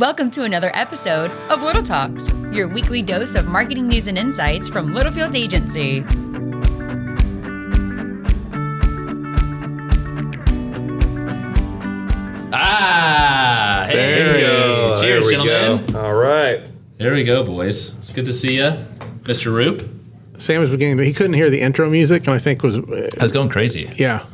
Welcome to another episode of Little Talks, your weekly dose of marketing news and insights from Littlefield Agency. Ah, hey, There it is. cheers, There we gentlemen. go. All right. There we go, boys. It's good to see you, Mr. Roop. Sam was beginning. But he couldn't hear the intro music, and I think was uh, I was going crazy. yeah.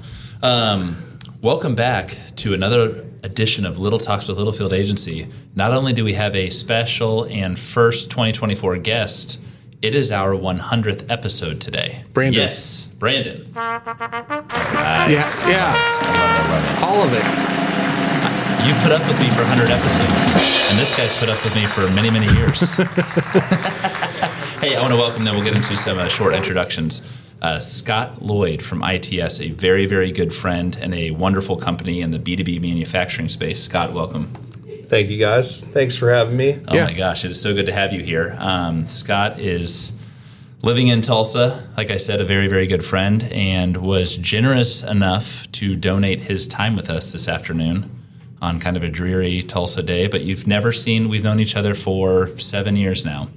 Um, welcome back to another edition of Little Talks with Littlefield Agency. Not only do we have a special and first 2024 guest, it is our 100th episode today. Brandon. Yes, Brandon. Yeah, yeah, I love it, all of it. I love it. You put up with me for 100 episodes, and this guy's put up with me for many, many years. hey, I want to welcome them. We'll get into some uh, short introductions. Uh, Scott Loyd from ITS, a very, very good friend and a wonderful company in the B2B manufacturing space. Scott, welcome. Thank you guys. Thanks for having me. Oh Yeah. my gosh, it is so good to have you here. Um, Scott is living in Tulsa, like I said, a very, very good friend, and was generous enough to donate his time with us this afternoon on kind of a dreary Tulsa day. But you've never seen, we've known each other for seven years now,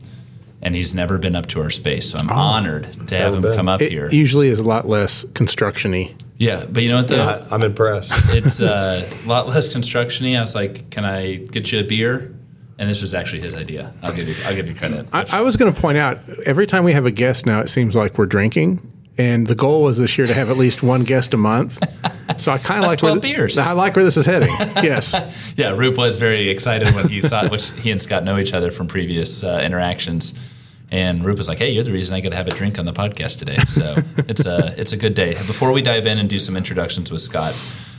and he's never been up to our space. So I'm honored to have him been. come up It here. usually is a lot less construction-y. yeah, but you know what though? I, I'm impressed. It's uh, a lot less construction-y. I was like, "Can I get you a beer?" And this was actually his idea. I'll give you, I'll give you credit. I, I was going to point out every time we have a guest now, it seems like we're drinking, and the goal was this year to have at least one guest a month. So I kind of like 12 where beers. I like where this is heading. Yes, Yeah, Roop was very excited when he saw, which he and Scott know each other from previous uh, interactions. And Roop was like, "Hey, you're the reason I get to have a drink on the podcast today." So it's a it's a good day. Before we dive in and do some introductions with Scott,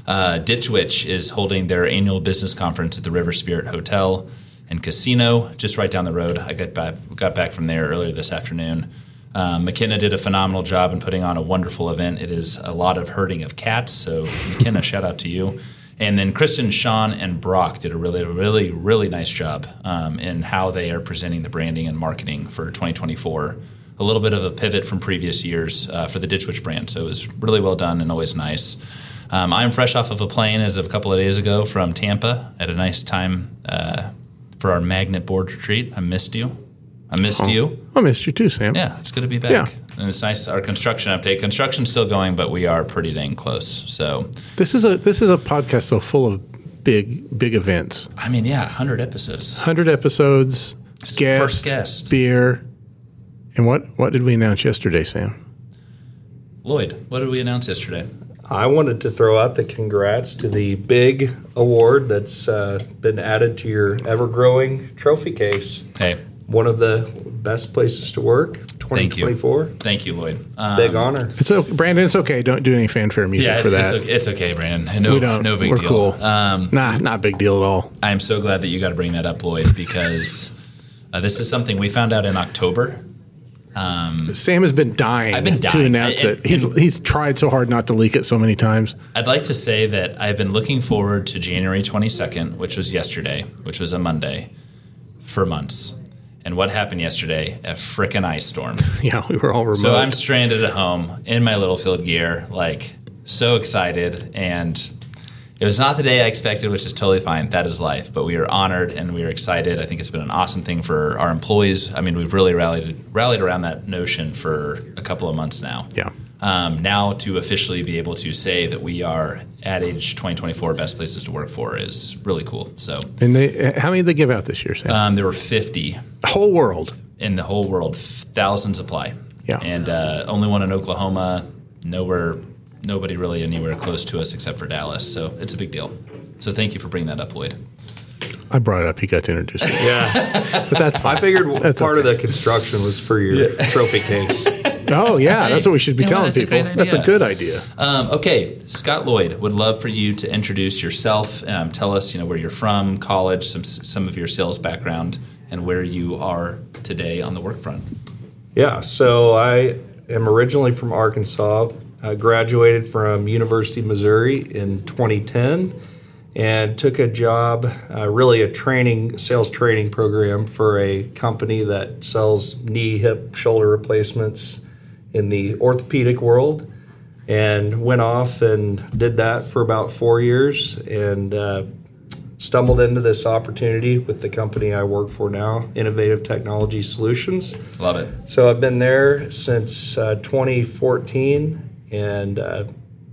uh, Ditch Witch is holding their annual business conference at the River Spirit Hotel and Casino, just right down the road. I got back got back from there earlier this afternoon. Um, McKenna did a phenomenal job in putting on a wonderful event. It is a lot of herding of cats. So McKenna, shout out to you. And then Kristen, Sean, and Brock did a really, really, really nice job um, in how they are presenting the branding and marketing for 2024. A little bit of a pivot from previous years uh, for the Ditch Witch brand. So it was really well done and always nice. Um, I'm fresh off of a plane as of a couple of days ago from Tampa. Had a nice time uh, for our magnet board retreat. I missed you. I missed you. I missed you too, Sam. Yeah, it's good to be back. Yeah. And it's nice. Our construction update. Construction's still going, but we are pretty dang close. So, This is a this is a podcast so full of big big events. I mean, yeah, 100 episodes. Hundred episodes, guest, First guest. beer, and what what did we announce yesterday, Sam? Loyd, what did we announce yesterday? I wanted to throw out the congrats to the big award that's uh, been added to your ever growing trophy case. Hey, One of the best places to work, Thank you. thank you, Loyd. Um, Big honor. It's okay, Brandon. It's okay. Don't do any fanfare music yeah, for that. It's, okay, it's okay, Brandon. No, We don't. no big We're deal. cool. Um, Nah, not a big deal at all. I'm so glad that you got to bring that up, Loyd, because uh, this is something we found out in October. Sam has been dying, I've been dying. to dying. announce And- it. He's and- he's tried so hard not to leak it so many times. I'd like to say that I've been looking forward to January 22nd, which was yesterday, which was a Monday, for months. And what happened yesterday? A frickin' ice storm. Yeah, we were all remote. So I'm stranded at home in my Littlefield gear, like so excited. And it was not the day I expected, which is totally fine. That is life. But we are honored and we are excited. I think it's been an awesome thing for our employees. I mean, we've really rallied rallied around that notion for a couple of months now. yeah. Um, now to officially be able to say that we are Ad Age 2024 best places to work for is really cool. So And they how many did they give out this year, Sam? um, there were 50 Whole world. in the whole world, thousands apply. Yeah. And uh, only one in Oklahoma, nowhere, nobody really anywhere close to us except for Dallas. So it's a big deal. So thank you for bringing that up, Loyd. I brought it up. You got to introduce it, Yeah. but that's fine. I figured That's part okay. of the construction was for your trophy case. Oh yeah, that's what we should be telling that's people. great That's a good idea. Um, okay, Scott Loyd would love for you to introduce yourself. Um, tell us, you know, where you're from, college, some some of your sales background, and where you are today on the work front. Yeah, so I am originally from Arkansas. I graduated from University of Missouri in 2010 and took a job, uh, really a training, sales training program for a company that sells knee, hip, shoulder replacements in the orthopedic world. And went off and did that for about four years and uh, stumbled into this opportunity with the company I work for now, Innovative Technology Solutions. Love it. So I've been there since uh, 2014 and uh,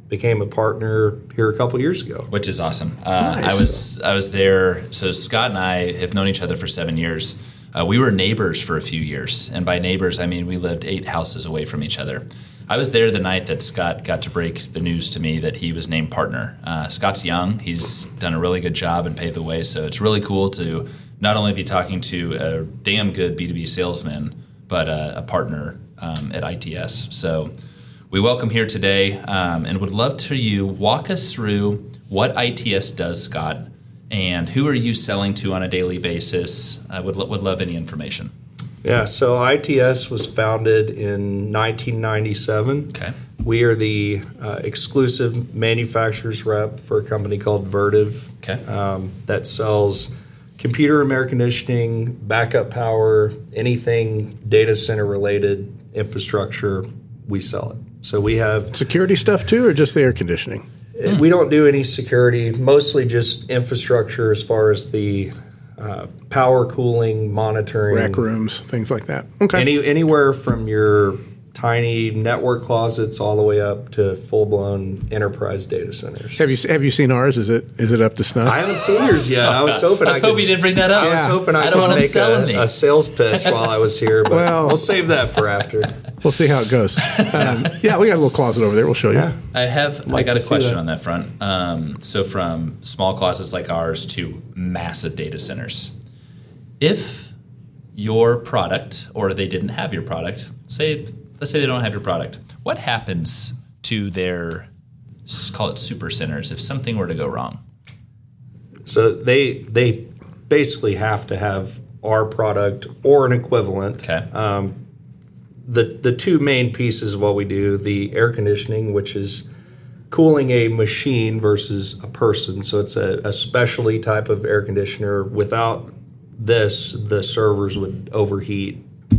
became a partner here a couple years ago. which is awesome. Uh, Nice. I was I was there. So Scott and I have known each other for seven years. Uh, we were neighbors for a few years, and by neighbors I mean we lived eight houses away from each other. I was there the night that Scott got to break the news to me that he was named partner. Uh, Scott's young; he's done a really good job and paved the way. So it's really cool to not only be talking to a damn good B two B salesman, but uh, a partner um, at ITS. So we welcome here today um, and would love to you walk us through what ITS does, Scott, and who are you selling to on a daily basis. I would, would love any information. Yeah, so ITS was founded in 1997. Okay. We are the uh, exclusive manufacturer's rep for a company called Vertiv Okay. um, that sells computer and air conditioning, backup power, anything data center related infrastructure, we sell it. So we have Security stuff too, or just the air conditioning? We don't do any security, mostly just infrastructure as far as the uh, power cooling, monitoring, Rack rooms, things like that. Okay. any anywhere from your tiny network closets all the way up to full blown enterprise data centers. have you have you seen ours? Is it is it up to snuff? I haven't seen yours yet. I was hoping I I, could. hoping you didn't bring that up. I was Yeah. hoping I, I don't could want him make a, a sales pitch while I was here, but Well- we'll save that for after. We'll see how it goes. Um, yeah, we got a little closet over there. We'll show you. Yeah. I have. I got a question that. on that front. Um, so, from small closets like ours to massive data centers, if your product or they didn't have your product, say, let's say they don't have your product, what happens to their call it super centers if something were to go wrong? So they they basically have to have our product or an equivalent. Okay. The the two main pieces of what we do the air conditioning which is cooling a machine versus a person so it's a, a specialty type of air conditioner without this the servers would overheat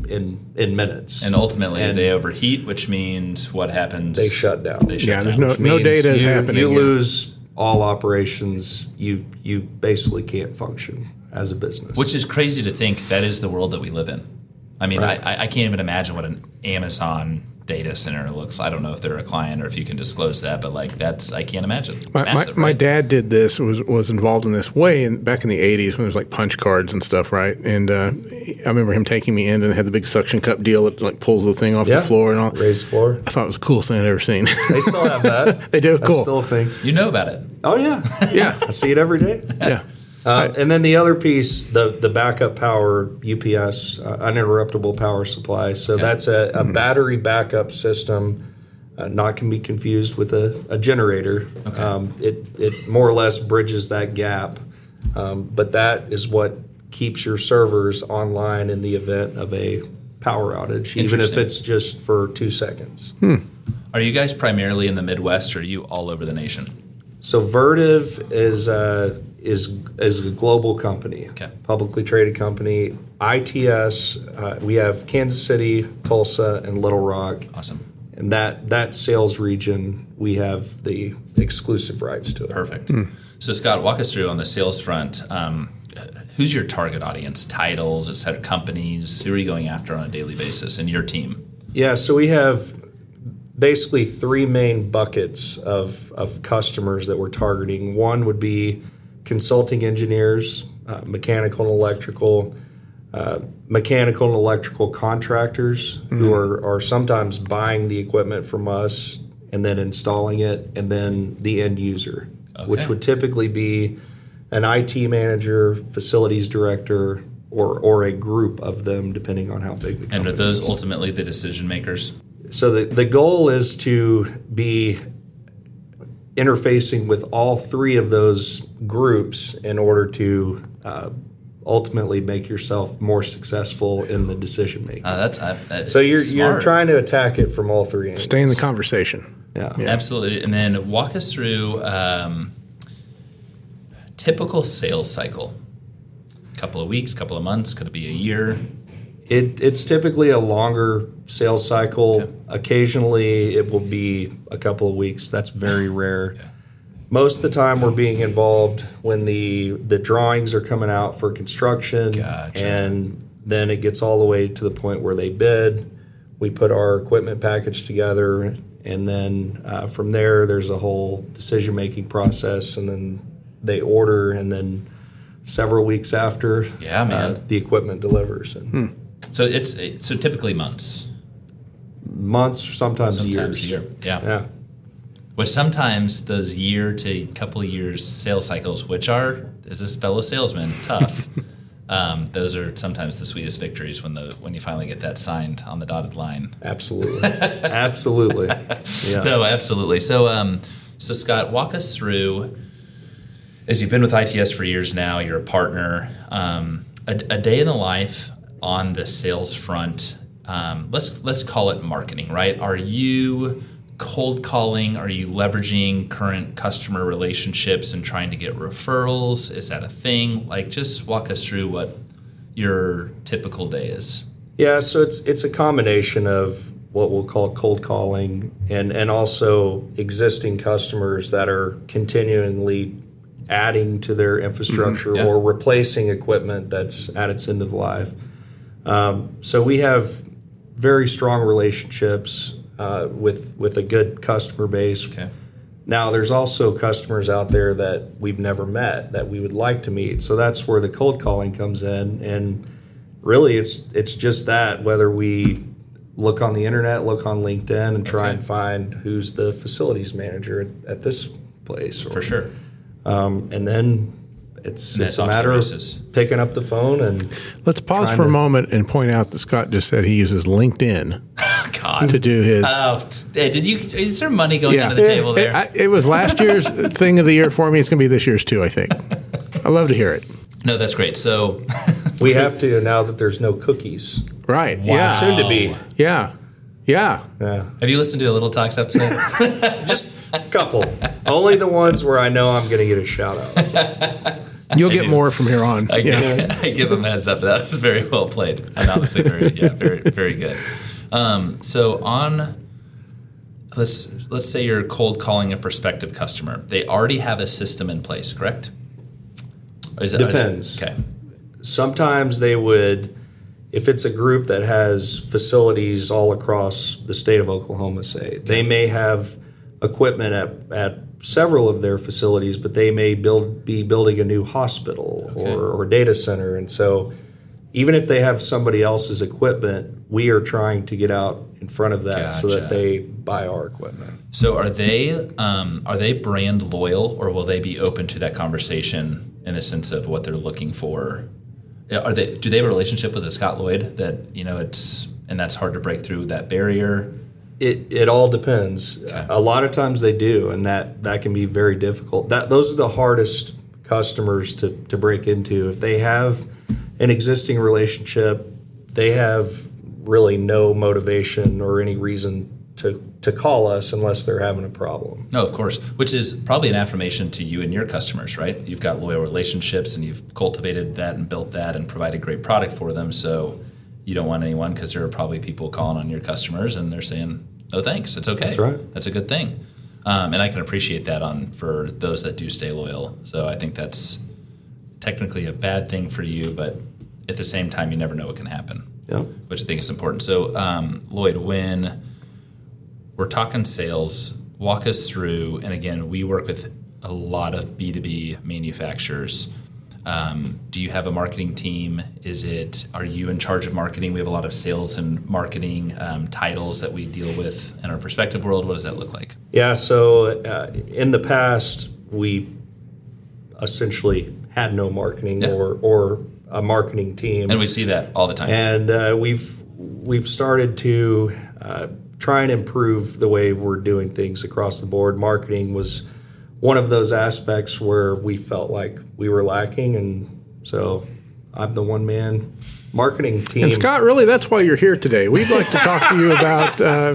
in in minutes and ultimately, And they overheat, which means what happens? they shut down They shut Yeah, there's no no data is you, happening. you yet. lose all operations you you basically can't function as a business Which is crazy to think that is the world that we live in. I mean, Right. I, I can't even imagine what an Amazon data center looks. I don't know if they're a client or if you can disclose that, but like that's I can't imagine. My, my, Massive, my right? dad did this was was involved in this way in, back in the '80s when there was like punch cards and stuff, right? And uh, I remember him taking me in and had the big suction cup deal that like pulls the thing off yeah the floor and all. raised floor I thought it was the coolest thing I'd ever seen. they still have that They do? That's Cool. still a thing You know about it. oh yeah yeah, i see it every day yeah. Uh, and then the other piece, the the backup power UPS, uh, uninterruptible power supply. So Okay. that's a, a battery backup system. Uh, not can be confused with a, a generator. Okay. Um, it it more or less bridges that gap, um, but that is what keeps your servers online in the event of a power outage, even if it's just for two seconds. Are you guys primarily in the Midwest or are you all over the nation? So Vertiv is uh, is is a global company, Okay. publicly traded company. ITS, uh, we have Kansas City, Tulsa, and Little Rock, Awesome. and that that sales region we have the exclusive rights to it. Perfect. So Scott, walk us through on the sales front. Um, who's your target audience? Titles, et cetera, companies. Who are you going after on a daily basis and your team? Yeah, so we have basically three main buckets of, of customers that we're targeting. One would be consulting engineers, uh, mechanical and electrical, uh, mechanical and electrical contractors who are, are sometimes buying the equipment from us and then installing it, and then the end user, which would typically be an IT manager, facilities director, or, or a group of them, depending on how big the company And are those is. ultimately the decision makers? So the, the goal is to be interfacing with all three of those groups in order to uh, ultimately make yourself more successful in the decision making. Uh, that's uh, uh, so you're you're trying to attack it from all three angles. Stay in the conversation. Yeah. Absolutely. And then walk us through um, typical sales cycle. A couple of weeks, couple of months, could it be a year? It, it's typically a longer sales cycle. Okay. Occasionally, it will be a couple of weeks. That's very rare. most of the time we're being involved when the the drawings are coming out for construction Gotcha. and then it gets all the way to the point where they bid we put our equipment package together and then uh, from there there's a whole decision making process and then they order and then several weeks after Yeah, man. uh, the equipment delivers and So it's so typically months, months sometimes, sometimes years year. Yeah. yeah Which sometimes those year to couple of years sales cycles, which are as a fellow salesman tough. um, those are sometimes the sweetest victories when the when you finally get that signed on the dotted line. absolutely absolutely yeah No, absolutely. So, um, so Scott, walk us through. As you've been with ITS for years now, you're a partner. Um, a, a day in the life on the sales front. Um, let's let's call it marketing, right? Are you cold calling? Are you leveraging current customer relationships and trying to get referrals? Is that a thing? Like, just walk us through what your typical day is. Yeah, so it's it's a combination of what we'll call cold calling and and also existing customers that are continually adding to their infrastructure yeah. or replacing equipment that's at its end of life. Um, so we have very strong relationships uh, with with a good customer base. Okay. Now, there's also customers out there that we've never met that we would like to meet. So that's where the cold calling comes in. And really, it's it's just that whether we look on the internet, look on LinkedIn, and try Okay. and find who's the facilities manager at, at this place, or, For sure. Um, and then it's it's a matter the of picking up the phone and Let's pause Trying for a to- moment and point out that Scott just said he uses LinkedIn oh, God. to do his. Oh, hey, did you? Is there money going yeah, under the table there? It, I- it was last year's thing of the year for me. It's going to be this year's too. I think. I love to hear it. no, that's great. So, we have to now that there's no cookies. Right. Wow. Yeah. Soon to be. Yeah. Yeah. Yeah. have you listened to a Little Talks episode? Just a couple. Only the ones where I know I'm going to get a shout out. You'll get do. more from here on. I, yeah. give, I give them heads up. That was very well played. And honestly, very yeah, very very good. Um, so on, let's let's say you're cold calling a prospective customer. They already have a system in place, correct? Or is it, Depends. Okay. sometimes they would if it's a group that has facilities all across the state of oklahoma say they may have equipment at, at several of their facilities but they may build be building a new hospital Okay. or, or data center and so even if they have somebody else's equipment we are trying to get out in front of that so that they buy our equipment So are they um, are they brand loyal, or will they be open to that conversation in the sense of what they're looking for? Are they do they have a relationship with a Scott Loyd that you know it's and that's hard to break through that barrier? It it all depends. A lot of times they do, and that that can be very difficult. That those are the hardest customers to to break into. If they have an existing relationship, they have really no motivation or any reason to to call us unless they're having a problem. No, of course, which is probably an affirmation to you and your customers, right? You've got loyal relationships and you've cultivated that and built that and provided great product for them. So you don't want anyone because there are probably people calling on your customers and they're saying, "No, thanks, it's okay." That's right. That's a good thing, um, and I can appreciate that on for those that do stay loyal. So I think that's technically a bad thing for you, but at the same time, you never know what can happen Yeah. which I think is important. So, um, Loyd, when we're talking sales, walk us through, and again, we work with a lot of B2B manufacturers. Um, do you have a marketing team? Is it, are you in charge of marketing? We have a lot of sales and marketing um, titles that we deal with in our perspective world. What does that look like? Yeah. So uh, in the past, we essentially had no marketing Yeah. or or a marketing team. And we see that all the time. and uh, we've we've started to uh, try and improve the way we're doing things across the board. Marketing was one of those aspects where we felt like we were lacking, and so I'm the one man marketing team. And Scott, really, that's why you're here today. We'd like to talk to you about. Uh,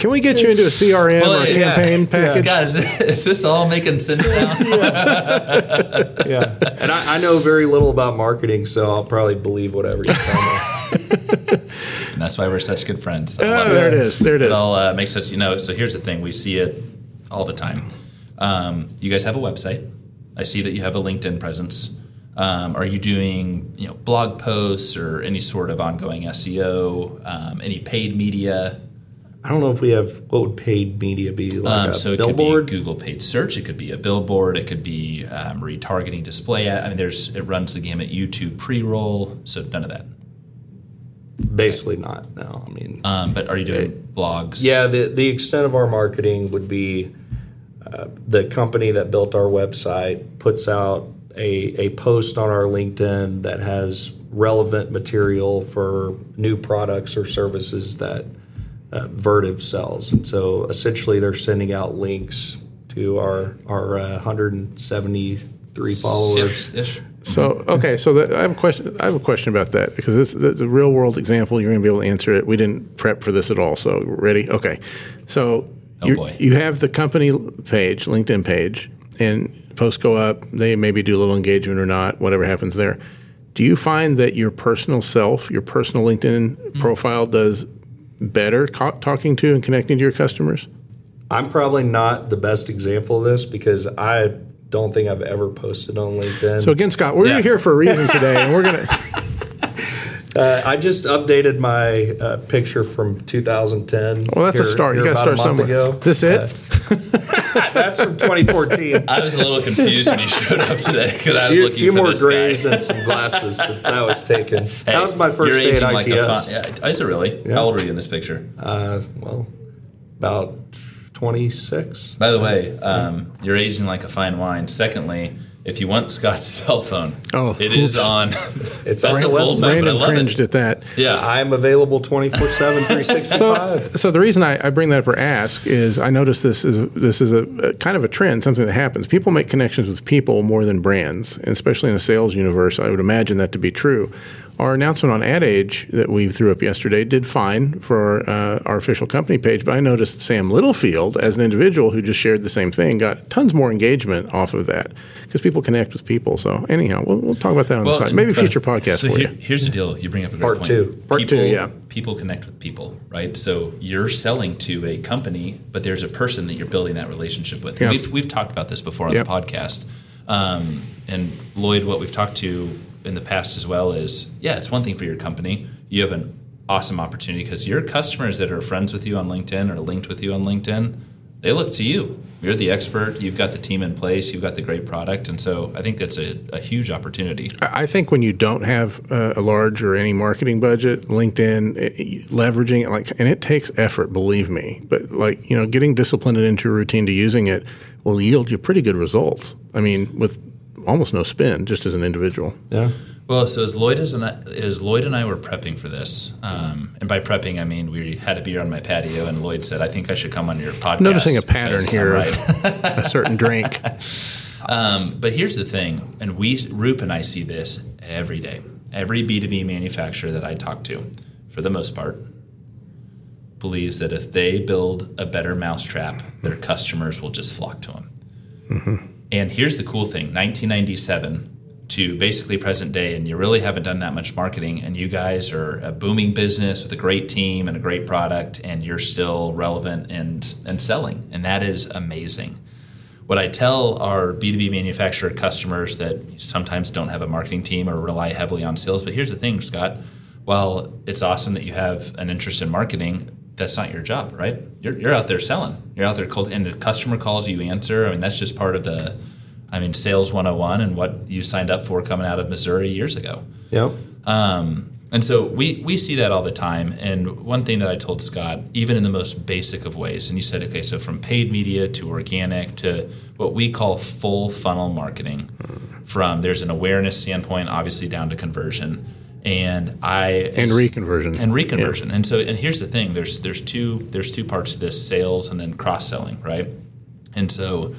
can we get you into a CRM Well, or a yeah. campaign package? God, is, is this all making sense now? yeah, and I, I know very little about marketing, so I'll probably believe whatever you tell me. and that's why we're such good friends. I love there it is. There it It is. all uh, makes us, you know. So here's the thing: we see it all the time. Um, you guys have a website. I see that you have a LinkedIn presence. Um, are you doing you know blog posts or any sort of ongoing SEO? Um, any paid media? I don't know if we have what would paid media be like Um, a so it billboard. could be Google paid search. It could be a billboard. It could be um, retargeting display ad. I mean, there's it runs the gamut. YouTube pre roll. So none of that. Basically, not. No, I mean, Um, but are you doing blogs? yeah. The the extent of our marketing would be uh, the company that built our website puts out a a post on our LinkedIn that has relevant material for new products or services that uh, Vertiv sells, and so essentially they're sending out links to our our uh, 173 followers. Ish. So okay, so that, I have a question. I have a question about that because this that's a real world example. You're going to be able to answer it. We didn't prep for this at all. So ready? Okay. So Oh, you're- boy. you have the company page, LinkedIn page, and posts go up. They maybe do a little engagement or not. Whatever happens there. Do you find that your personal self, your personal LinkedIn Hmm. profile, does better co- talking to and connecting to your customers? I'm probably not the best example of this because I don't think I've ever posted on LinkedIn. So again, Scott, we're Yeah. here for a reason today, and we're gonna. Uh, I just updated my uh, picture from 2010. Well, that's a start. You got to start somewhere. Ago. Is this it? Uh, that's from 2014. I was a little confused when you showed up today because I was A few, looking few for more this grays guy. and some glasses since that was taken. Hey, that was my first you're day at aging like a ITS. fun- yeah, is it really? How old are you in this picture? uh, well, about 26. By the way, um, you're aging like a fine wine. Secondly, if you want Scott's cell phone, Oh, it is oops. on. It's That's on the website. move, but I Brandon cringed it. at that. Yeah, I'm available 24 7, So, 365. so the reason I, I bring that up or ask is I notice this is this is a, a kind of a trend, something that happens. People make connections with people more than brands, and especially in a sales universe. I would imagine that to be true. Our announcement on Ad Age that we threw up yesterday did fine for uh, our official company page, but I noticed Sam Littlefield, as an individual who just shared the same thing, got tons more engagement off of that because people connect with people. So anyhow, we'll, we'll talk about that on the side. Maybe but- future podcast so for here- you. Here's the deal. You bring up a great Part point. two. Part two, People- yeah. People connect with people, right? So you're selling to a company, but there's a person that you're building that relationship with. Yeah. We've we've talked about this before on Yep. the podcast. Um, and Lloyd, what we've talked to in the past as well is, yeah, it's one thing for your company. You have an awesome opportunity because your customers that are friends with you on LinkedIn or linked with you on LinkedIn, they look to you. You're the expert. You've got the team in place. You've got the great product, and so I think that's a, a huge opportunity. I think when you don't have a large or any marketing budget, LinkedIn it, leveraging it like, and it takes effort, believe me. But like you know, getting disciplined into a routine to using it will yield you pretty good results. I mean, with almost no spin just as an individual. Yeah. Well, so as Loyd is and I, as Loyd and I were prepping for this, um, and by prepping I mean we had a beer on my patio, and Loyd said, "I think I should come on your podcast." Noticing a pattern here right. a certain drink. Um, but here's the thing, and we Roop and I see this every day. Every B two B manufacturer that I talk to, for the most part, believes that if they build a better mousetrap, their customers will just flock to them. And here's the cool thing: 1997 to basically present day, and you really haven't done that much marketing, and you guys are a booming business with a great team and a great product, and you're still relevant and and selling, and that is amazing. What I tell our B2B manufacturer customers that sometimes don't have a marketing team or rely heavily on sales, but here's the thing, Scott. While it's awesome that you have an interest in marketing, that's not your job, right? You're, you're out there selling. You're out there cold, and the customer calls you answer. I mean, that's just part of the, I mean, sales 101 and what you signed up for coming out of Missouri years ago. Yep. Um, and so we, we see that all the time. And one thing that I told Scott, even in the most basic of ways, and you said, okay, so from paid media to organic to what we call full funnel marketing, from there's an awareness standpoint, obviously down to conversion. And I And reconversion. and reconversion. And so and here's the thing: there's there's two there's two parts to this: sales and then cross selling, right? And so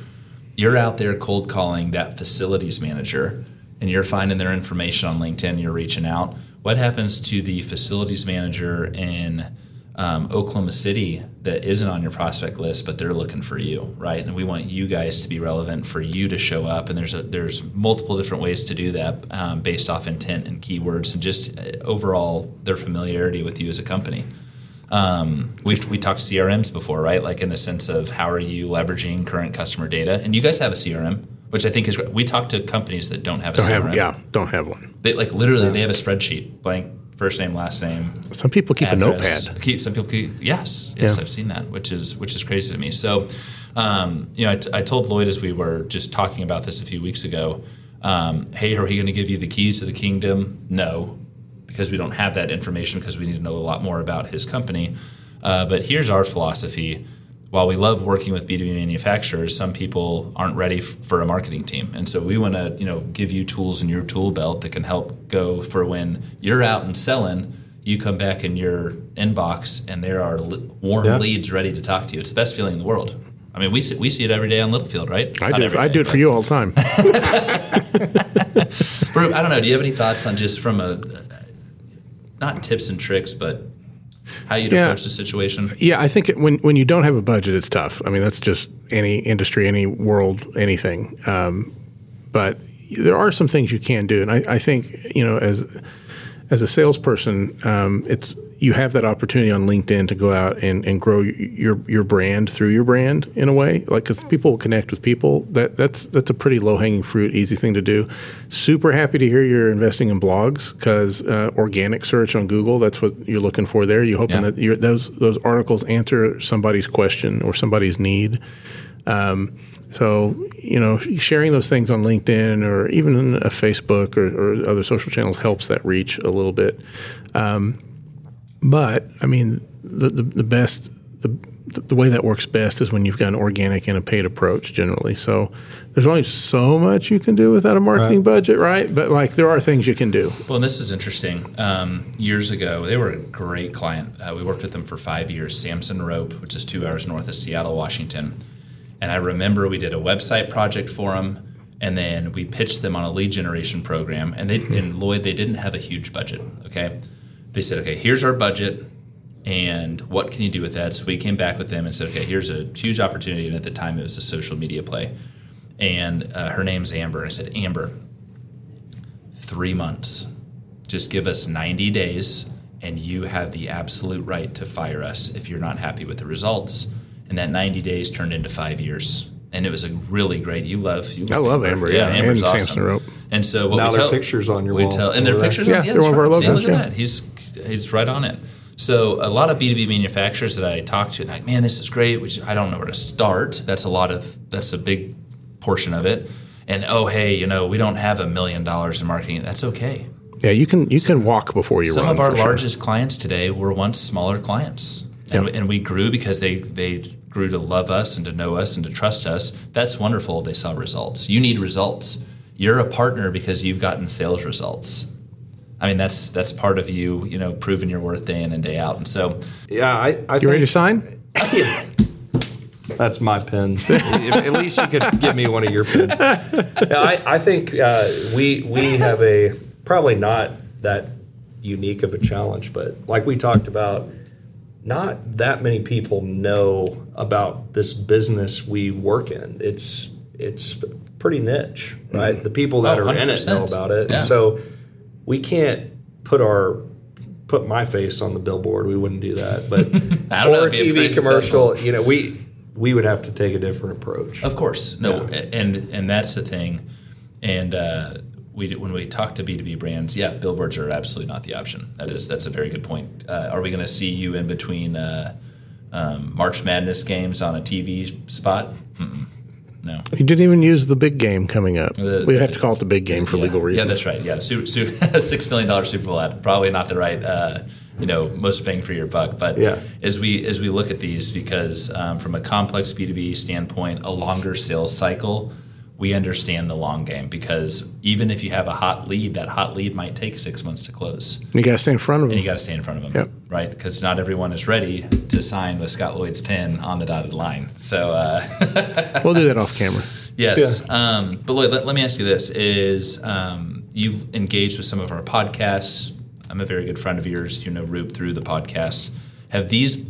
you're out there cold calling that facilities manager, and you're finding their information on LinkedIn. You're reaching out. What happens to the facilities manager in um, Oklahoma City that isn't on your prospect list, but they're looking for you, right? And we want you guys to be relevant for you to show up. And there's a, there's multiple different ways to do that um, based off intent and keywords and just uh, overall their familiarity with you as a company. um, we've we talked to CRMs before, right? Like in the sense of how are you leveraging current customer data, and you guys have a CRM, which I think is we talk to companies that don't have a Don't CRM. have, yeah, don't have one. They like literally they have a spreadsheet, blank first name, last name, Some people keep address. a notepad. Keep, some people keep, yes, yes, Yeah. I've seen that, which is which is crazy to me. So, um, you know, I, t- I told Loyd as we were just talking about this a few weeks ago. Um, hey, are we going to give you the keys to the kingdom? No, because we don't have that information because we need to know a lot more about his company. Uh, but here's our philosophy. While we love working with B2B manufacturers, some people aren't ready f- for a marketing team. And so we want to, you know, give you tools in your tool belt that can help go for when you're out and selling, you come back in your inbox and there are li- warm Yeah. leads ready to talk to you. It's the best feeling in the world. I mean, we see, we see it every day on Littlefield, right? I Not do. every I do it for you all the time. I don't know. Do you have any thoughts on just from a not tips and tricks, but how you'd Yeah. approach the situation? Yeah, I think it, when when you don't have a budget, it's tough. I mean, that's just any industry, any world, anything. Um, but there are some things you can do, and I, I think you know as as a salesperson, um, it's you have that opportunity on LinkedIn to go out and, and grow your your brand through your brand in a way, like because people will connect with people. That that's that's a pretty low hanging fruit, easy thing to do. Super happy to hear you're investing in blogs because uh, organic search on Google, that's what you're looking for there. You're hoping Yeah. that you're, those those articles answer somebody's question or somebody's need. Um, so you know, sharing those things on LinkedIn or even in a Facebook or, or other social channels helps that reach a little bit. Um, but I mean, the the, the best the the way that works best is when you've got an organic and a paid approach generally. So there's only so much you can do without a marketing budget, right? But like there are things you can do. Well, and this is interesting. Um, years ago, they were a great client. Uh, we worked with them for five years, Samson Rope, which is two hours north of Seattle, Washington. And I remember we did a website project for them, and then we pitched them on a lead generation program. And they, and Loyd, they didn't have a huge budget. Okay, they said, okay, here's our budget, and what can you do with that? So we came back with them and said, okay, here's a huge opportunity. And at the time, it was a social media play. And uh, her name's Amber. And I said, Amber, three months. Just give us 90 days, and you have the absolute right to fire us if you're not happy with the results. And that 90 days turned into five years. And it was a really great. You love. You I love Amber, yeah, Amber's and awesome. Samson Rope. And so what Now we there are tell, pictures on your we wall Tell, and there are pictures. Yeah, on, yeah, they're that's one of our right. See, logos, look at that. He's he's right on it. So a lot of B two B manufacturers that I talk to, like, man, this is great. Which I don't know where to start. That's a lot of. That's a big portion of it. And oh, hey, you know, we don't have a million dollars in marketing. That's okay. Yeah, you can you can walk before you Some run. Some of our for sure. largest clients today were once smaller clients, and, Yep. and we grew because they they grew to love us and to know us and to trust us. That's wonderful. They saw results. You need results. You're a partner because you've gotten sales results. I mean, that's that's part of you, you know, proving your worth day in and day out. And so, Yeah, I, I You ready to sign? that's my pen. At least you could give me one of your pens. Yeah, I, I think uh, we we have a probably not that unique of a challenge, but like we talked about, not that many people know about this business we work in. It's it's pretty niche, right? The people that Oh, are in it know about it, Yeah. and so we can't put our put my face on the billboard. We wouldn't do that, but I don't or a a TV pretty commercial. You know, we we would have to take a different approach. Of course, no, and and that's the thing. And uh, we when we talk to B two B brands, yeah, billboards are absolutely not the option. That is that's a very good point. Uh, are we going to see you in between uh, um, March Madness games on a TV spot? Mm-mm. No. You didn't even use the big game coming up. The- we have to call it the big game for yeah. legal reasons. Yeah, that's right. Yeah, su- su- six million dollar Super Bowl ad probably not the right. Uh, you know, most bang for your buck. But Yeah. as we as we look at these, because um, from a complex B two B standpoint, a longer sales cycle, we understand the long game. Because even if you have a hot lead, that hot lead might take six months to close, You got to stay in front of them. and you got to stay in front of them, Yep. right? Because not everyone is ready to sign with Scott Loyd's pen on the dotted line. So. Uh, we'll do that off camera. Yes. Um, but Loyd, let, let me ask you this: Is um, you've engaged with some of our podcasts? I'm a very good friend of yours. You know Roop through the podcast. Have these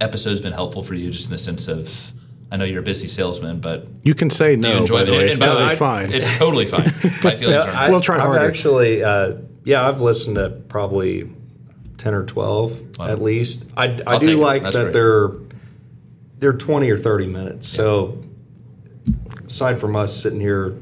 episodes been helpful for you, just in the sense of? I know you're a busy salesman, but You can say do you no. enjoy by the way, it's by the totally way, fine. It's totally fine. My feelings Yeah, are. I, We'll try I've harder. actually, uh, yeah, I've listened to probably ten or twelve Wow. at least. I, I do like that great. they're they're twenty or thirty minutes. So aside from us sitting here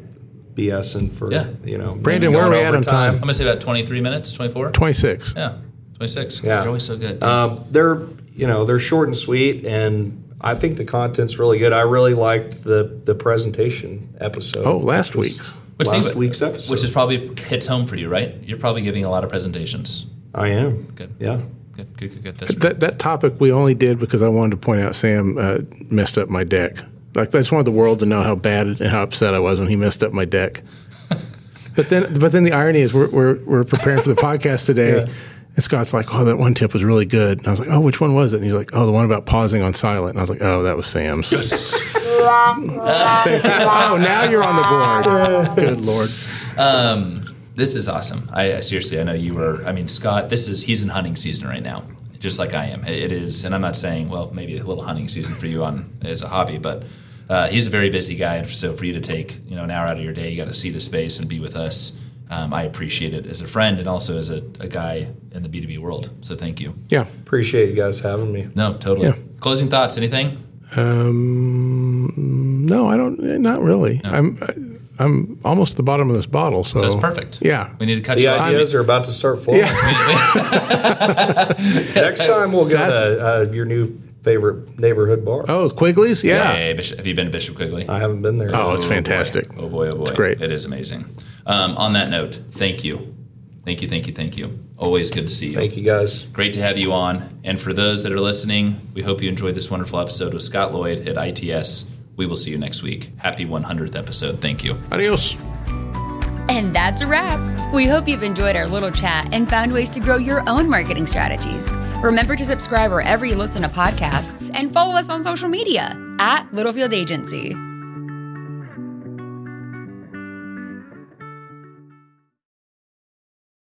BSing for Yeah. you know Brandon, where are we at on time? I'm gonna say about 23 minutes, 24. 26. Yeah, 26. Yeah. You're always so good. Um, they're you know they're short and sweet, and I think the content's really good. I really liked the the presentation episode. Oh, last which was week's. Which last thing- week's episode, Which is probably hits home for you, right? You're probably giving a lot of presentations. I am Good. Yeah, Good, good, good, good. That's That, that topic we only did because I wanted to point out Sam uh, messed up my deck. Like I just wanted the world to know how bad and how upset I was when he messed up my deck. but then, but then the irony is we're we're, we're preparing for the podcast today, Yeah. And Scott's like, "Oh, that one tip was really good." And I was like, "Oh, which one was it?" And he's like, "Oh, the one about pausing on silent." And I was like, "Oh, that was Sam's." Thank you. Oh, now you're on the board. Good lord. Um, this is awesome. I, I seriously, I know you were. I mean, Scott. This is he's in hunting season right now, just like I am. It- it is, and I'm not saying well, maybe a little hunting season for you on as a hobby, but uh, he's a very busy guy, and so for you to take you know an hour out of your day, you got to see the space and be with us. Um, I appreciate it as a friend and also as a, a guy in the B2B world. So thank you. Yeah. appreciate you guys having me. No, totally. Yeah. Closing thoughts. Anything? Um, no, I don't. Not really. I'm I'm almost at the bottom of this bottle, so, So perfect. Yeah. We need to cut The you off. ideas are about to start flowing. Next time we'll go That's- to uh, your new favorite neighborhood bar. Oh, Quigley's. Yeah. Hey, Bishop, have you been to Bishop Quigley? I haven't been there. Oh, it's boy. fantastic. Oh boy, oh boy. It's great. It is amazing. Um, on that note, thank you. Thank you, thank you, thank you. Always good to see you. Thank you guys. Great to have you on. And for those that are listening, we hope you enjoyed this wonderful episode with Scott Loyd at ITS. We will see you next week. Happy 100th episode. Thank you. Adios. And that's a wrap. We hope you've enjoyed our little chat and found ways to grow your own marketing strategies. Remember to subscribe wherever you listen to podcasts and follow us on social media at Littlefield Agency.